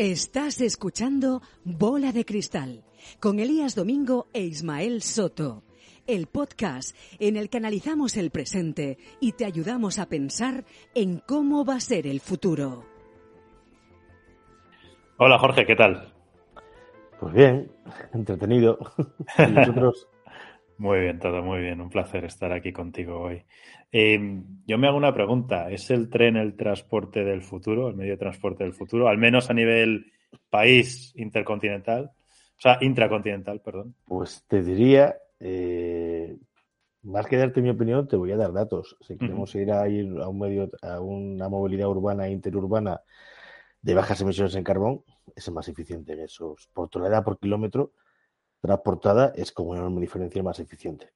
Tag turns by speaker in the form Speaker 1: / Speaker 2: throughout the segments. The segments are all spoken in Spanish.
Speaker 1: Estás escuchando Bola de Cristal con Elías Domingo e Ismael Soto, el podcast en el que analizamos el presente y te ayudamos a pensar en cómo va a ser el futuro.
Speaker 2: Hola Jorge, ¿qué tal?
Speaker 3: Pues bien, entretenido. ¿Y nosotros?
Speaker 2: Muy bien, todo muy bien. Un placer estar aquí contigo hoy. Eh, yo me hago una pregunta. ¿Es el tren el transporte del futuro, el medio de transporte del futuro, al menos a nivel país intercontinental? O sea, intracontinental, perdón.
Speaker 3: Pues te diría, eh, más que darte mi opinión, te voy a dar datos. Si queremos ir a ir a un medio, a una movilidad urbana e interurbana de bajas emisiones en carbón, es más eficiente en eso. Por tonelada por kilómetro, transportada es como una enorme diferencia más eficiente.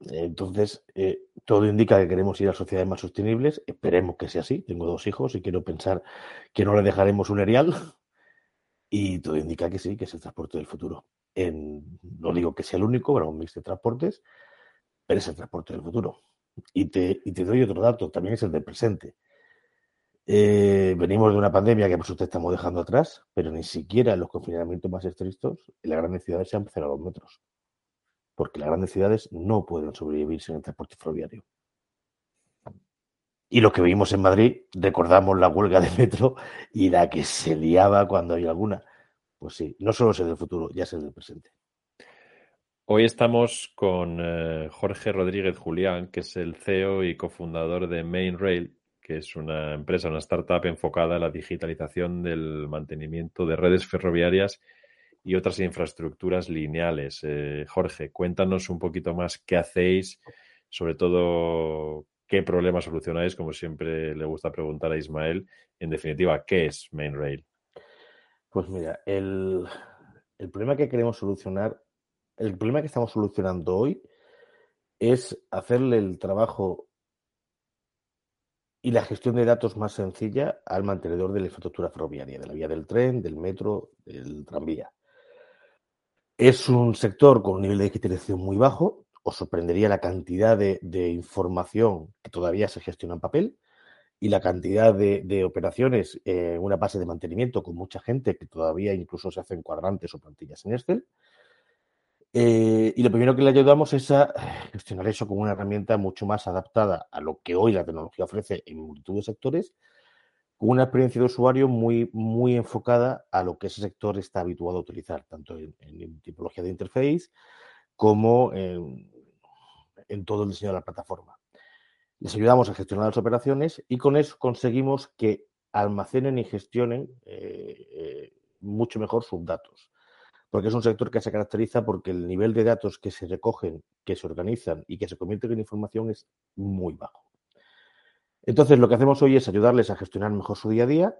Speaker 3: Entonces, eh, todo indica que queremos ir a sociedades más sostenibles. Esperemos que sea así. Tengo dos hijos y quiero pensar que no le dejaremos un erial. Y todo indica que sí, que es el transporte del futuro. No digo que sea el único, habrá un mix de transportes, pero es el transporte del futuro. Y te, y te doy otro dato, también es el del presente. Eh, venimos de una pandemia que por supuesto estamos dejando atrás, pero ni siquiera en los confinamientos más estrictos en las grandes ciudades se han cerrado los metros. Porque las grandes ciudades no pueden sobrevivir sin el transporte ferroviario. Y los que vivimos en Madrid recordamos la huelga de metro y la que se liaba cuando había alguna. Pues sí, no solo es el del futuro, ya es el del presente.
Speaker 4: Hoy estamos con eh, Jorge Rodríguez Julián, que es el CEO y cofundador de Main Rail, que es una empresa, una startup enfocada en la digitalización del mantenimiento de redes ferroviarias y otras infraestructuras lineales. Eh, Jorge, cuéntanos un poquito más qué hacéis, sobre todo qué problemas solucionáis, como siempre le gusta preguntar a Ismael. En definitiva, ¿qué es Main Rail?
Speaker 3: Pues mira, el, el problema que queremos solucionar, el problema que estamos solucionando hoy es hacerle el trabajo y la gestión de datos más sencilla al mantenedor de la infraestructura ferroviaria, de la vía del tren, del metro, del tranvía. Es un sector con un nivel de digitalización muy bajo. Os sorprendería la cantidad de, información que todavía se gestiona en papel y la cantidad de, de operaciones en una base de mantenimiento con mucha gente que todavía incluso se hacen cuadrantes o plantillas en Excel. Eh, y lo primero que le ayudamos es a gestionar eso como una herramienta mucho más adaptada a lo que hoy la tecnología ofrece en multitud de sectores, con una experiencia de usuario muy, muy enfocada a lo que ese sector está habituado a utilizar, tanto en, tipología de interface como en, todo el diseño de la plataforma. Les ayudamos a gestionar las operaciones y con eso conseguimos que almacenen y gestionen eh, eh, mucho mejor sus datos porque es un sector que se caracteriza porque el nivel de datos que se recogen, que se organizan y que se convierten en información es muy bajo. Entonces, lo que hacemos hoy es ayudarles a gestionar mejor su día a día.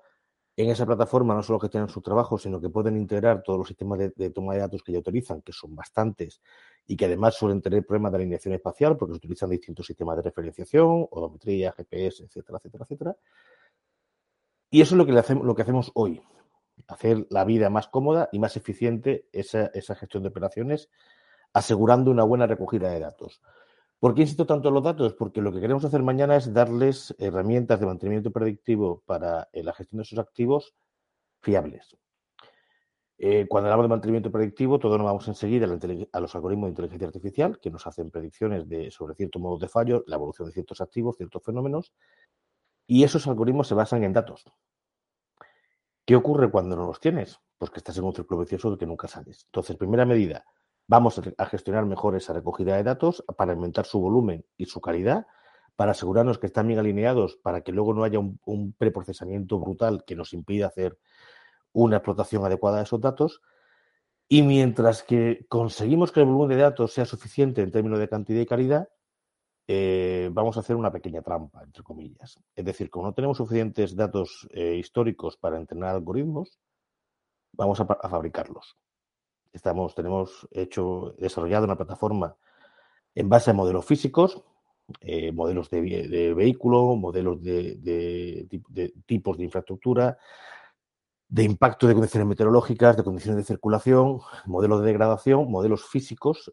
Speaker 3: En esa plataforma no solo gestionan su trabajo, sino que pueden integrar todos los sistemas de, de, toma de datos que ya utilizan, que son bastantes, y que además suelen tener problemas de alineación espacial porque se utilizan distintos sistemas de referenciación, odometría, GPS, etcétera, etcétera, etcétera. Y eso es lo que, le hacemos, lo que hacemos hoy hacer la vida más cómoda y más eficiente esa, esa, gestión de operaciones, asegurando una buena recogida de datos. ¿Por qué insisto tanto en los datos? Porque lo que queremos hacer mañana es darles herramientas de mantenimiento predictivo para eh, la gestión de esos activos fiables. Eh, cuando hablamos de mantenimiento predictivo, todos nos vamos enseguida a los algoritmos de inteligencia artificial que nos hacen predicciones de, sobre ciertos modos de fallo, la evolución de ciertos activos, ciertos fenómenos, y esos algoritmos se basan en datos. ¿Qué ocurre cuando no los tienes? Pues que estás en un círculo vicioso del que nunca sales. Entonces, primera medida, vamos a gestionar mejor esa recogida de datos para aumentar su volumen y su calidad, para asegurarnos que están bien alineados, para que luego no haya un, un preprocesamiento brutal que nos impida hacer una explotación adecuada de esos datos. Y mientras que conseguimos que el volumen de datos sea suficiente en términos de cantidad y calidad, eh, vamos a hacer una pequeña trampa, entre comillas. Es decir, como no tenemos suficientes datos eh, históricos para entrenar algoritmos, vamos a, fabricarlos. Estamos, tenemos hecho, desarrollado una plataforma en base a modelos físicos, eh, modelos de, de, vehículo, modelos de, de, tipos de infraestructura, de impacto de condiciones meteorológicas, de condiciones de circulación, modelos de degradación, modelos físicos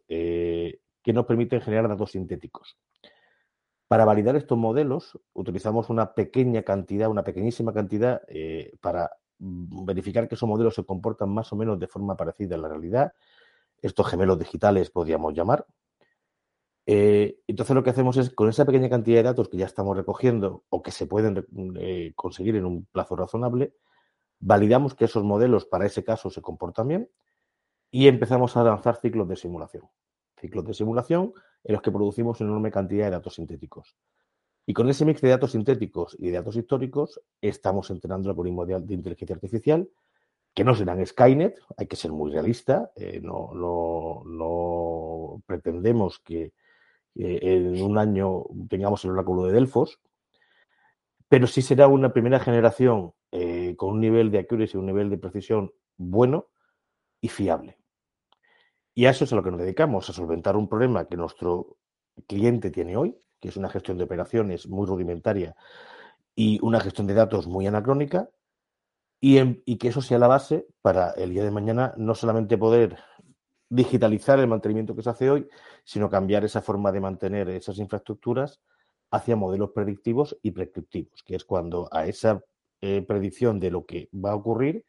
Speaker 3: que nos permiten generar datos sintéticos. Para validar estos modelos utilizamos una pequeña cantidad, una pequeñísima cantidad eh, para verificar que esos modelos se comportan más o menos de forma parecida a la realidad. Estos gemelos digitales podríamos llamar. Eh, entonces lo que hacemos es, con esa pequeña cantidad de datos que ya estamos recogiendo o que se pueden eh, conseguir en un plazo razonable, validamos que esos modelos para ese caso se comportan bien y empezamos a lanzar ciclos de simulación. Ciclos de simulación en los que producimos una enorme cantidad de datos sintéticos. Y con ese mix de datos sintéticos y de datos históricos, estamos entrenando el algoritmo de, inteligencia artificial, que no serán Skynet, hay que ser muy realista, eh, no, no, pretendemos que en un año tengamos el oráculo de Delfos, pero sí será una primera generación eh, con un nivel de accuracy, un nivel de precisión bueno y fiable. Y a eso es a lo que nos dedicamos, a solventar un problema que nuestro cliente tiene hoy, que es una gestión de operaciones muy rudimentaria y una gestión de datos muy anacrónica, y, que eso sea la base para el día de mañana no solamente poder digitalizar el mantenimiento que se hace hoy, sino cambiar esa forma de mantener esas infraestructuras hacia modelos predictivos y prescriptivos, que es cuando a esa eh, predicción de lo que va a ocurrir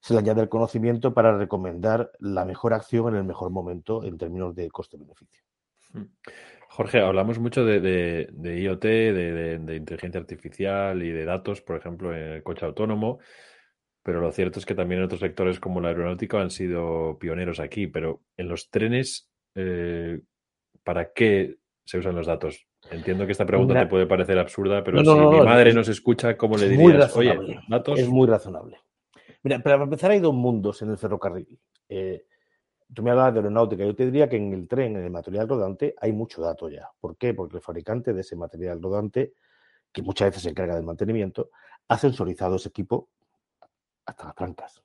Speaker 3: se le añade el conocimiento para recomendar la mejor acción en el mejor momento en términos de coste-beneficio.
Speaker 4: Hmm. Jorge, hablamos mucho de, IoT, de, inteligencia artificial y de datos, por ejemplo, en el coche autónomo, pero lo cierto es que también en otros sectores como la aeronáutica han sido pioneros aquí, pero en los trenes, eh, ¿para qué se usan los datos? Entiendo que esta pregunta te puede parecer absurda, pero si mi madre nos escucha, ¿cómo le dirías? Oye, datos.
Speaker 3: Es muy razonable. Mira, para empezar hay dos mundos en el ferrocarril. Eh, tú me hablabas de aeronáutica. Yo te diría que en el tren, en el material rodante, hay mucho dato ya. ¿Por qué? Porque el fabricante de ese material rodante, que muchas veces se encarga del mantenimiento, ha sensorizado ese equipo hasta las trancas.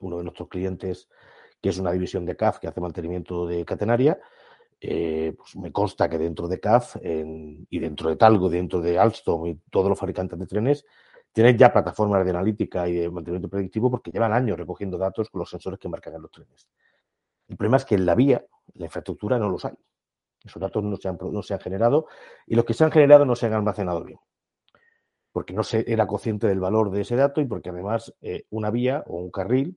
Speaker 3: Uno de nuestros clientes, que es una división de CAF que hace mantenimiento de catenaria, eh, pues me consta que dentro de CAF y dentro de Talgo, dentro de Alstom y todos los fabricantes de trenes, tienen ya plataformas de analítica y de mantenimiento predictivo porque llevan años recogiendo datos con los sensores que marcan en los trenes. El problema es que en la vía, en la infraestructura, no los hay. Esos datos no se han, no se han generado y los que se han generado no se han almacenado bien. Porque no se era consciente del valor de ese dato y porque además eh, una vía o un carril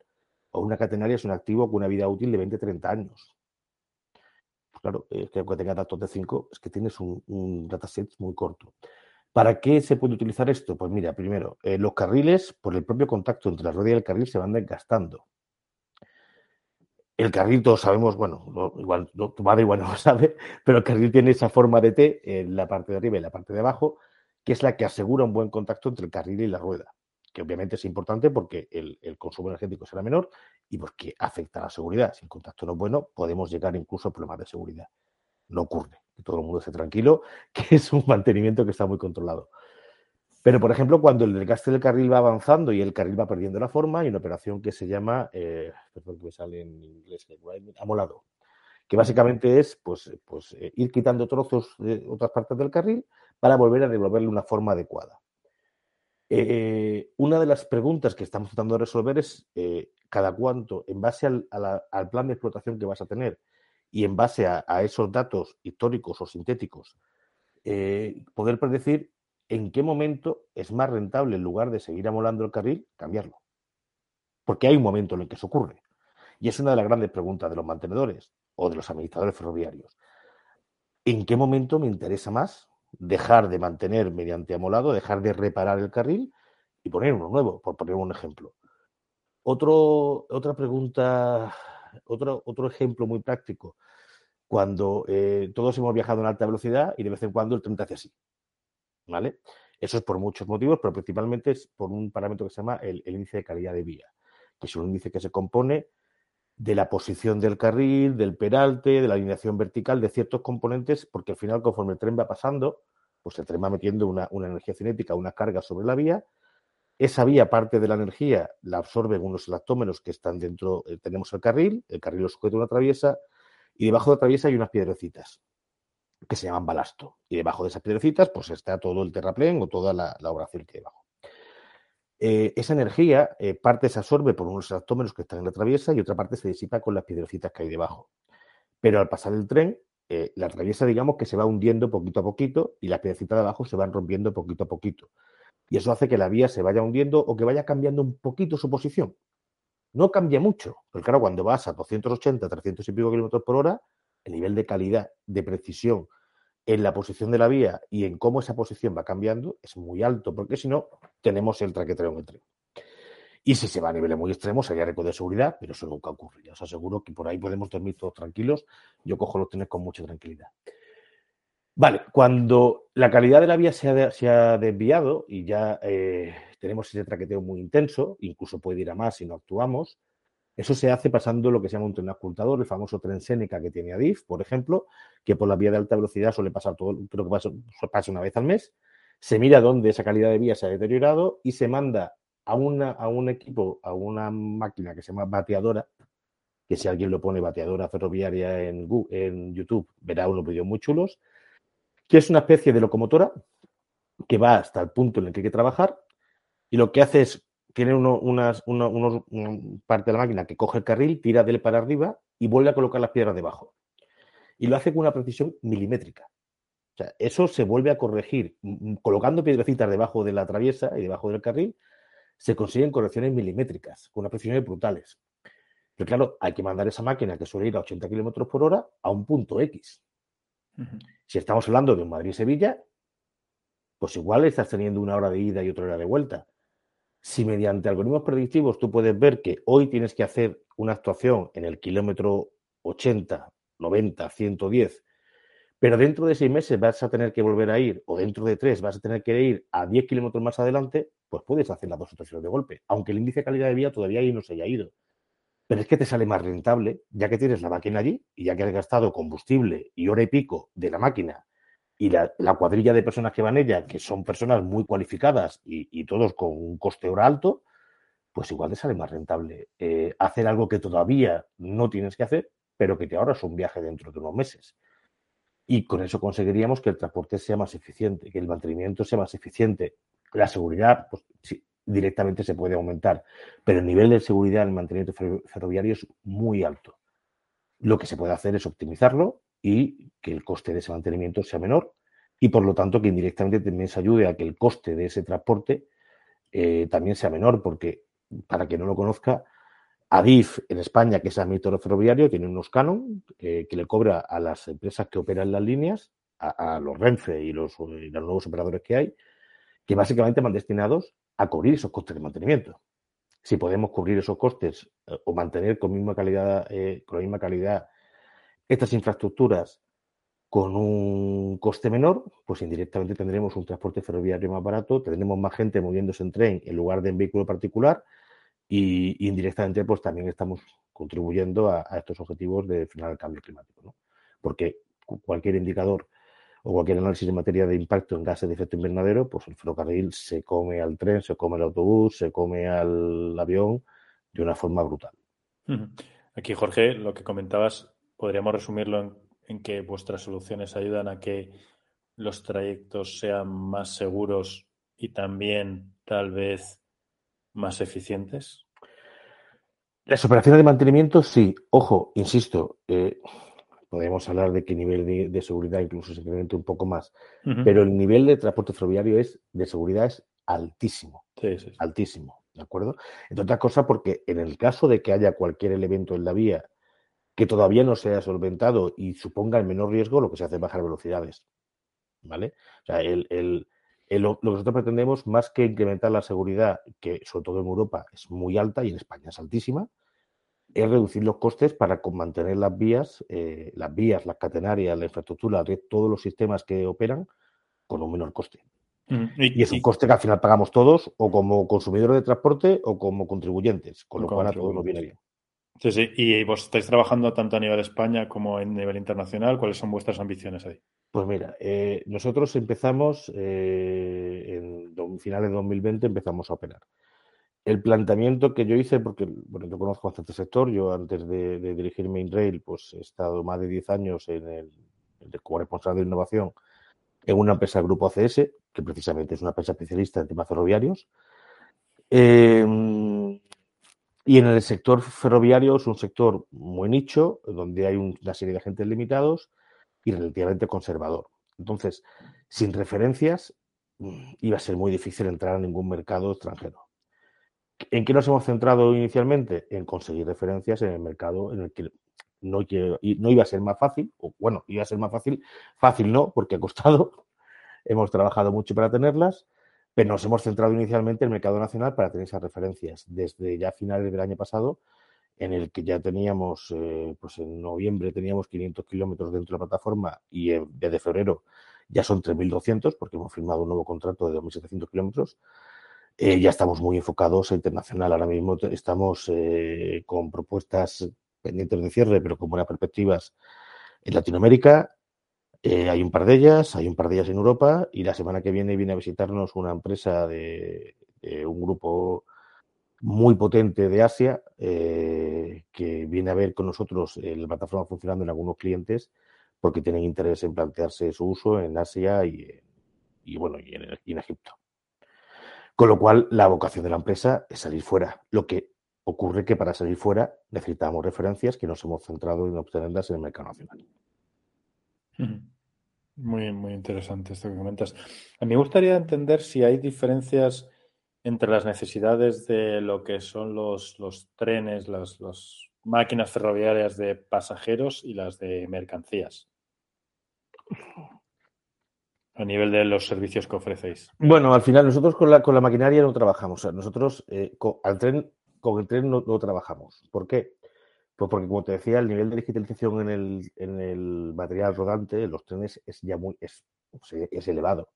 Speaker 3: o una catenaria es un activo con una vida útil de 20-30 años. Pues claro, es que aunque tenga datos de 5, es que tienes un dataset muy corto. ¿Para qué se puede utilizar esto? Pues mira, primero, eh, los carriles, por el propio contacto entre la rueda y el carril, se van desgastando. El carril, todos sabemos, bueno, igual tu madre igual no lo sabe, pero el carril tiene esa forma de T en la parte de arriba y la parte de abajo, que es la que asegura un buen contacto entre el carril y la rueda, que obviamente es importante porque el, consumo energético será menor y porque afecta a la seguridad. Si el contacto no es bueno, podemos llegar incluso a problemas de seguridad. No ocurre que todo el mundo esté tranquilo, que es un mantenimiento que está muy controlado. Pero, por ejemplo, cuando el desgaste del carril va avanzando y el carril va perdiendo la forma, hay una operación que se llama, eh, perdón que me sale en inglés, amolado, que básicamente es pues, pues eh, ir quitando trozos de otras partes del carril para volver a devolverle una forma adecuada. Eh, una de las preguntas que estamos tratando de resolver es cada cuánto, en base al, al, plan de explotación que vas a tener y en base a, esos datos históricos o sintéticos, eh, poder predecir en qué momento es más rentable, en lugar de seguir amolando el carril, cambiarlo. Porque hay un momento en el que eso ocurre. Y es una de las grandes preguntas de los mantenedores o de los administradores ferroviarios. ¿En qué momento me interesa más dejar de mantener mediante amolado, dejar de reparar el carril y poner uno nuevo, por poner un ejemplo? Otro, otra pregunta otro, otro ejemplo muy práctico, cuando eh, todos hemos viajado en alta velocidad y de vez en cuando el tren te hace así. ¿Vale? Eso es por muchos motivos, pero principalmente es por un parámetro que se llama el, índice de calidad de vía, que es un índice que se compone de la posición del carril, del peralte, de la alineación vertical, de ciertos componentes, porque al final, conforme el tren va pasando, pues el tren va metiendo una, energía cinética, una carga sobre la vía. Esa vía, parte de la energía, la absorben unos elastómeros que están dentro, eh, tenemos el carril, el carril lo sujeta una traviesa, y debajo de la traviesa hay unas piedrecitas que se llaman balasto. Y debajo de esas piedrecitas, pues está todo el terraplén o toda la, la oración que hay debajo. Eh, esa energía, eh, parte se absorbe por unos átomos que están en la traviesa y otra parte se disipa con las piedrecitas que hay debajo. Pero al pasar el tren, la traviesa, digamos que se va hundiendo poquito a poquito y las piedrecitas de abajo se van rompiendo poquito a poquito. Y eso hace que la vía se vaya hundiendo o que vaya cambiando un poquito su posición. No cambia mucho, porque claro, cuando vas a 280, 300 y pico kilómetros por hora, el nivel de calidad, de precisión, en la posición de la vía y en cómo esa posición va cambiando es muy alto, porque si no, tenemos el traquetreo en el tren. Y si se va a niveles muy extremos, sería récord de seguridad, pero eso nunca ocurre. Ya os aseguro que por ahí podemos dormir todos tranquilos. Yo cojo los trenes con mucha tranquilidad. Vale, cuando la calidad de la vía se ha, desviado y ya eh, tenemos ese traqueteo muy intenso, incluso puede ir a más si no actuamos, eso se hace pasando lo que se llama un tren ocultador, el famoso tren Seneca que tiene Adif, por ejemplo, que por la vía de alta velocidad suele pasar todo, creo que pasa, una vez al mes. Se mira dónde esa calidad de vía se ha deteriorado y se manda a, una, a un equipo, a una máquina que se llama bateadora, que si alguien lo pone bateadora ferroviaria en, en YouTube, verá unos vídeos muy chulos, que es una especie de locomotora que va hasta el punto en el que hay que trabajar y lo que hace es tiene uno, unas, unos, parte de la máquina que coge el carril, tira de él para arriba y vuelve a colocar las piedras debajo. Y lo hace con una precisión milimétrica. O sea, eso se vuelve a corregir. Colocando piedrecitas debajo de la traviesa y debajo del carril, se consiguen correcciones milimétricas, con unas precisiones brutales. Pero claro, hay que mandar esa máquina que suele ir a 80 kilómetros por hora a un punto X. Si estamos hablando de un Madrid-Sevilla, pues igual estás teniendo una hora de ida y otra hora de vuelta si mediante algoritmos predictivos tú puedes ver que hoy tienes que hacer una actuación en el kilómetro 80, 90, 110, pero dentro de seis meses vas a tener que volver a ir, o dentro de tres vas a tener que ir a 10 kilómetros más adelante, pues puedes hacer las dos actuaciones de golpe, aunque el índice de calidad de vía todavía ahí no se haya ido. Pero es que te sale más rentable, ya que tienes la máquina allí y ya que has gastado combustible y hora y pico de la máquina y la, cuadrilla de personas que van ella, que son personas muy cualificadas y, todos con un coste hora alto, pues igual te sale más rentable eh, hacer algo que todavía no tienes que hacer, pero que te ahorras un viaje dentro de unos meses. Y con eso conseguiríamos que el transporte sea más eficiente, que el mantenimiento sea más eficiente. La seguridad, pues directamente se puede aumentar, pero el nivel de seguridad en el mantenimiento ferroviario es muy alto. Lo que se puede hacer es optimizarlo y que el coste de ese mantenimiento sea menor y por lo tanto que indirectamente también se ayude a que el coste de ese transporte eh, también sea menor, porque para quien no lo conozca, Adif en España, que es administrador ferroviario, tiene unos canon eh, que le cobra a las empresas que operan las líneas, a, los Renfe y los, los, nuevos operadores que hay, que básicamente van destinados a cubrir esos costes de mantenimiento. Si podemos cubrir esos costes eh, o mantener con, misma calidad, con la misma calidad estas infraestructuras con un coste menor, pues indirectamente tendremos un transporte ferroviario más barato, tendremos más gente moviéndose en tren en lugar de en vehículo particular y, indirectamente pues también estamos contribuyendo a, estos objetivos de frenar el cambio climático. ¿no? Porque cualquier indicador o cualquier análisis en materia de impacto en gases de efecto invernadero, pues el ferrocarril se come al tren, se come al autobús, se come al avión de una forma brutal.
Speaker 2: Aquí, Jorge, lo que comentabas podríamos resumirlo en, que vuestras soluciones ayudan a que los trayectos sean más seguros y también tal vez más eficientes?
Speaker 3: Las operaciones de mantenimiento, sí. Ojo, insisto, eh, podemos hablar de qué nivel de, seguridad incluso se incremente un poco más, pero el nivel de transporte ferroviario es, de seguridad es altísimo.
Speaker 2: Sí, sí,
Speaker 3: Altísimo, ¿de acuerdo? Entre otras cosas, porque en el caso de que haya cualquier elemento en la vía que todavía no se haya solventado y suponga el menor riesgo, lo que se hace es bajar velocidades. ¿Vale? O sea, lo, que nosotros pretendemos, más que incrementar la seguridad, que sobre todo en Europa es muy alta y en España es altísima, es reducir los costes para mantener las vías, eh, las vías, las catenarias, la infraestructura, todos los sistemas que operan con un menor coste. Mm, y, es un coste que al final pagamos todos, o como consumidores de transporte o como contribuyentes, con lo cual a todos nos viene bien.
Speaker 2: Sí, sí. ¿Y vos estáis trabajando tanto a nivel España como a nivel internacional? ¿Cuáles son vuestras ambiciones ahí?
Speaker 3: Pues mira, eh, nosotros empezamos eh, en finales de 2020 empezamos a operar. El planteamiento que yo hice, porque bueno, yo conozco bastante sector, yo antes de, dirigir Mainrail, pues he estado más de 10 años en el, como responsable de innovación en una empresa Grupo ACS, que precisamente es una empresa especialista en temas ferroviarios. Eh, y en el sector ferroviario es un sector muy nicho, donde hay una serie de agentes limitados y relativamente conservador. Entonces, sin referencias, mm, iba a ser muy difícil entrar a ningún mercado extranjero. ¿En qué nos hemos centrado inicialmente? En conseguir referencias en el mercado en el que no, no iba a ser más fácil, o bueno, iba a ser más fácil, fácil no, porque ha costado, hemos trabajado mucho para tenerlas, pero nos hemos centrado inicialmente en el mercado nacional para tener esas referencias. Desde ya finales del año pasado, en el que ya teníamos, eh, pues en noviembre teníamos 500 kilómetros dentro de la plataforma y desde febrero ya son 3.200 porque hemos firmado un nuevo contrato de 2.700 kilómetros. Eh, ya estamos muy enfocados a internacional. Ahora mismo estamos eh, con propuestas pendientes de cierre, pero con buenas perspectivas en Latinoamérica, eh, hay un par de ellas, hay un par de ellas en Europa y la semana que viene viene a visitarnos una empresa de, un grupo muy potente de Asia que viene a ver con nosotros la plataforma funcionando en algunos clientes porque tienen interés en plantearse su uso en Asia y, bueno, y en, Egipto. Con lo cual, la vocación de la empresa es salir fuera. Lo que ocurre que para salir fuera necesitamos referencias que nos hemos centrado en obtenerlas en el mercado nacional.
Speaker 2: Muy, muy interesante esto que comentas. A mí me gustaría entender si hay diferencias entre las necesidades de lo que son los, los trenes, las, máquinas ferroviarias de pasajeros y las de mercancías. A nivel de los servicios que ofrecéis.
Speaker 3: Bueno, al final nosotros con la, con la maquinaria no trabajamos. nosotros eh, con, al tren, con el tren no, trabajamos. ¿Por qué? Pues porque, como te decía, el nivel de digitalización en el, en el material rodante, los trenes, es ya muy es, es, elevado.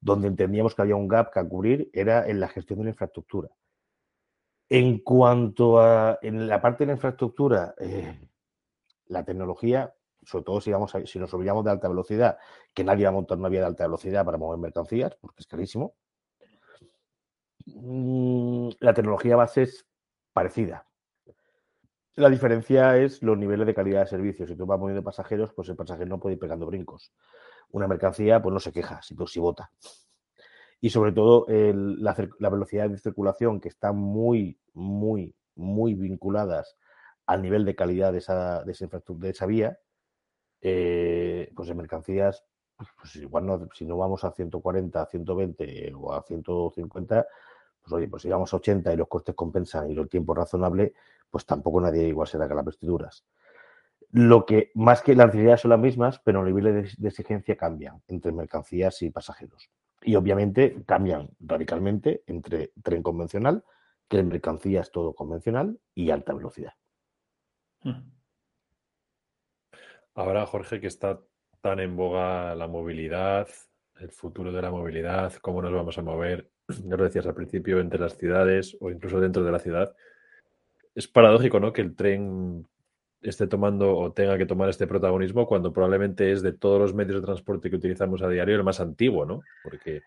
Speaker 3: Donde entendíamos que había un gap que cubrir era en la gestión de la infraestructura. En cuanto a en la parte de la infraestructura, eh, la tecnología, sobre todo si, vamos si nos olvidamos de alta velocidad, que nadie va a montar una vía de alta velocidad para mover mercancías, porque es carísimo. Mm, la tecnología base es parecida. La diferencia es los niveles de calidad de servicio. Si tú vas moviendo pasajeros, pues el pasajero no puede ir pegando brincos. Una mercancía, pues no se queja, si, pues, si bota. Y sobre todo la, velocidad de circulación, que están muy, muy, muy vinculadas al nivel de calidad de esa, de de esa vía, eh, pues en mercancías, pues, pues igual no, si no vamos a 140, a 120 o a 150, pues oye, pues si vamos a 80 y los costes compensan y el tiempo razonable, pues tampoco nadie igual se que las vestiduras. Lo que más que las necesidades son las mismas, pero los niveles de exigencia cambian entre mercancías y pasajeros. Y obviamente cambian radicalmente entre tren convencional, que en mercancías todo convencional, y alta velocidad. Hmm.
Speaker 4: Ahora, Jorge, que está tan en boga la movilidad, el futuro de la movilidad, cómo nos vamos a mover, ya lo decías al principio, entre las ciudades o incluso dentro de la ciudad, es paradójico, ¿no? Que el tren esté tomando o tenga que tomar este protagonismo cuando probablemente es de todos los medios de transporte que utilizamos a diario el más antiguo, ¿no? Porque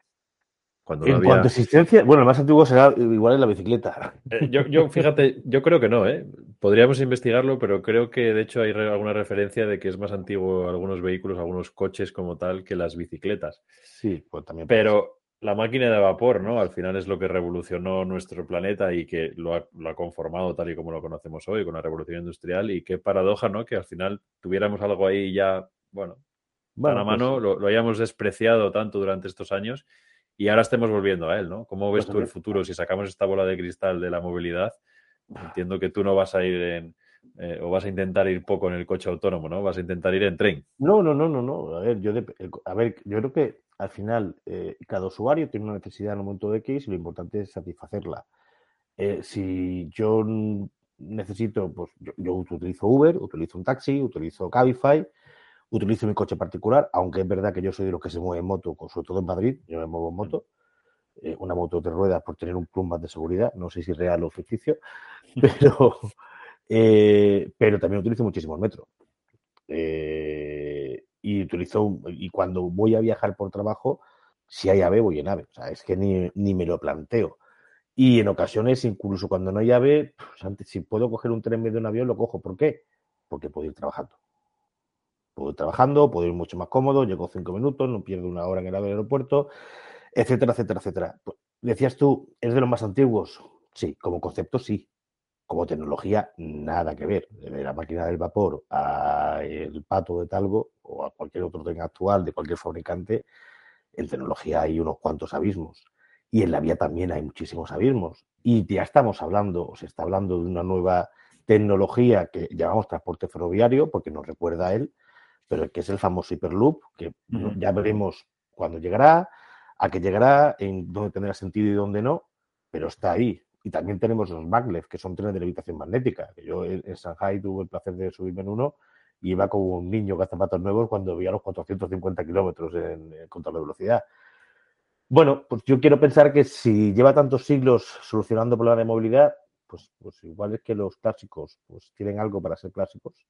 Speaker 3: cuando en cuanto a existencia, bueno, el más antiguo será igual en la bicicleta.
Speaker 4: Eh, yo, fíjate, yo creo que no, ¿eh? Podríamos investigarlo, pero creo que de hecho hay alguna referencia de que es más antiguo algunos vehículos, algunos coches como tal, que las bicicletas.
Speaker 3: Sí, pues también.
Speaker 4: Pero la máquina de vapor, ¿no? Al final es lo que revolucionó nuestro planeta y que lo ha, conformado tal y como lo conocemos hoy, con la revolución industrial. Y qué paradoja, ¿no? Que al final tuviéramos algo ahí ya, bueno, a la pues mano, lo, hayamos despreciado tanto durante estos años y ahora estemos volviendo a él, ¿no? ¿Cómo ves tú el futuro? Si sacamos esta bola de cristal de la movilidad, entiendo que tú no vas a ir en, eh, o vas a intentar ir poco en el coche autónomo, ¿no? Vas a intentar ir en tren.
Speaker 3: No, no, no, no, no. A ver, yo, a ver, yo creo que al final eh, cada usuario tiene una necesidad en un momento de X y lo importante es satisfacerla. Eh, si yo necesito, pues yo, utilizo Uber, utilizo un taxi, utilizo Cabify, utilizo mi coche particular, aunque es verdad que yo soy de los que se mueve en moto, sobre todo en Madrid, yo me muevo en moto, eh, una moto de ruedas por tener un plumb más de seguridad, no sé si real o ficticio, pero, Eh, pero también utilizo muchísimo el metro. Eh, y utilizo, y cuando voy a viajar por trabajo, si hay ave, voy en ave. O sea, es que ni, ni me lo planteo. Y en ocasiones, incluso cuando no hay ave, pues antes, si puedo coger un tren en medio de un avión, lo cojo. ¿Por qué? Porque puedo ir trabajando. Puedo ir trabajando, puedo ir mucho más cómodo, llego cinco minutos, no pierdo una hora en el aeropuerto, etcétera, etcétera, etcétera. Pues, decías tú, ¿es de los más antiguos? Sí, como concepto sí. Como tecnología, nada que ver. De la máquina del vapor al pato de talgo o a cualquier otro tren actual de cualquier fabricante, en tecnología hay unos cuantos abismos. Y en la vía también hay muchísimos abismos. Y ya estamos hablando, o se está hablando de una nueva tecnología que llamamos transporte ferroviario, porque nos recuerda a él, pero que es el famoso Hyperloop, que ya veremos cuándo llegará, a qué llegará, en dónde tendrá sentido y dónde no, pero está ahí. Y también tenemos los maglev, que son trenes de levitación magnética. yo en, Shanghai tuve el placer de subirme en uno y iba como un niño con zapatos nuevos cuando veía los 450 kilómetros en, en contra de velocidad. Bueno, pues yo quiero pensar que si lleva tantos siglos solucionando problemas de movilidad, pues, pues igual es que los clásicos pues tienen algo para ser clásicos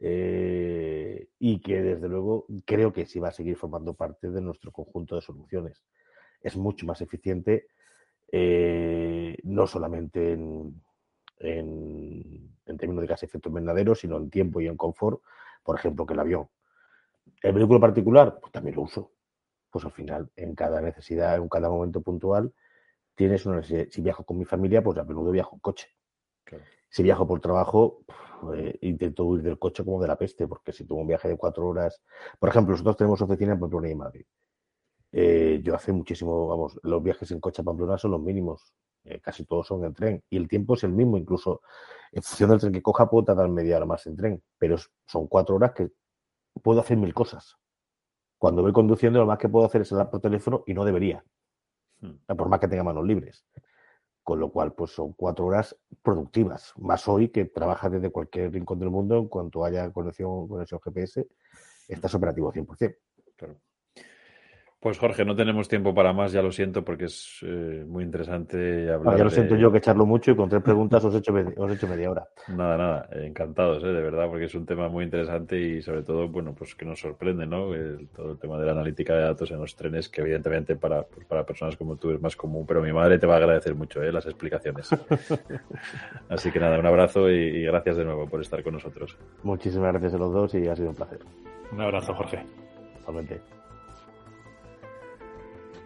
Speaker 3: eh, y que desde luego creo que sí va a seguir formando parte de nuestro conjunto de soluciones. Es mucho más eficiente, eh, no solamente en, en, términos de gas efecto invernadero, sino en tiempo y en confort, por ejemplo, que el avión. El vehículo particular, pues también lo uso. Pues al final, en cada necesidad, en cada momento puntual, tienes una necesidad. Si viajo con mi familia, pues a menudo viajo en coche. Si viajo por trabajo, eh, intento huir del coche como de la peste, porque si tengo un viaje de cuatro horas, por ejemplo, nosotros tenemos oficina en Pamplona y Madrid. Eh, yo hace muchísimo, vamos, los viajes en coche a Pamplona son los mínimos, eh, casi todos son en tren, y el tiempo es el mismo, incluso en función del tren que coja puedo tardar media hora más en tren, pero son cuatro horas que puedo hacer mil cosas. Cuando voy conduciendo, lo más que puedo hacer es hablar por teléfono y no debería, hmm. por más que tenga manos libres con lo cual pues son cuatro horas productivas, más hoy que trabajas desde cualquier rincón del mundo en cuanto haya conexión, conexión GPS, estás operativo 100%. Claro.
Speaker 4: Pues Jorge, no tenemos tiempo para más, ya lo siento, porque es eh, muy interesante hablar.
Speaker 3: ya lo siento yo que echarlo mucho y con tres preguntas os he hecho, os he hecho media hora.
Speaker 4: Nada, nada, encantados, ¿eh? de verdad, porque es un tema muy interesante y sobre todo, bueno, pues que nos sorprende, ¿no? todo el tema de la analítica de datos en los trenes, que evidentemente para, pues para personas como tú es más común, pero mi madre te va a agradecer mucho ¿eh? las explicaciones. Así que nada, un abrazo y, y gracias de nuevo por estar con nosotros.
Speaker 3: Muchísimas gracias a los dos y ha sido un placer.
Speaker 2: Un abrazo, Jorge.
Speaker 3: Totalmente.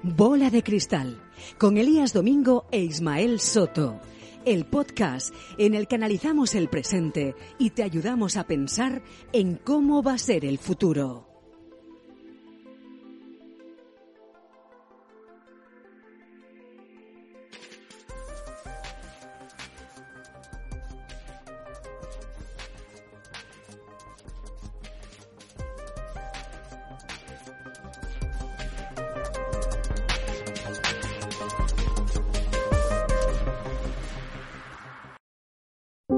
Speaker 1: Bola de Cristal, con Elías Domingo e Ismael Soto. El podcast en el que analizamos el presente y te ayudamos a pensar en cómo va a ser el futuro.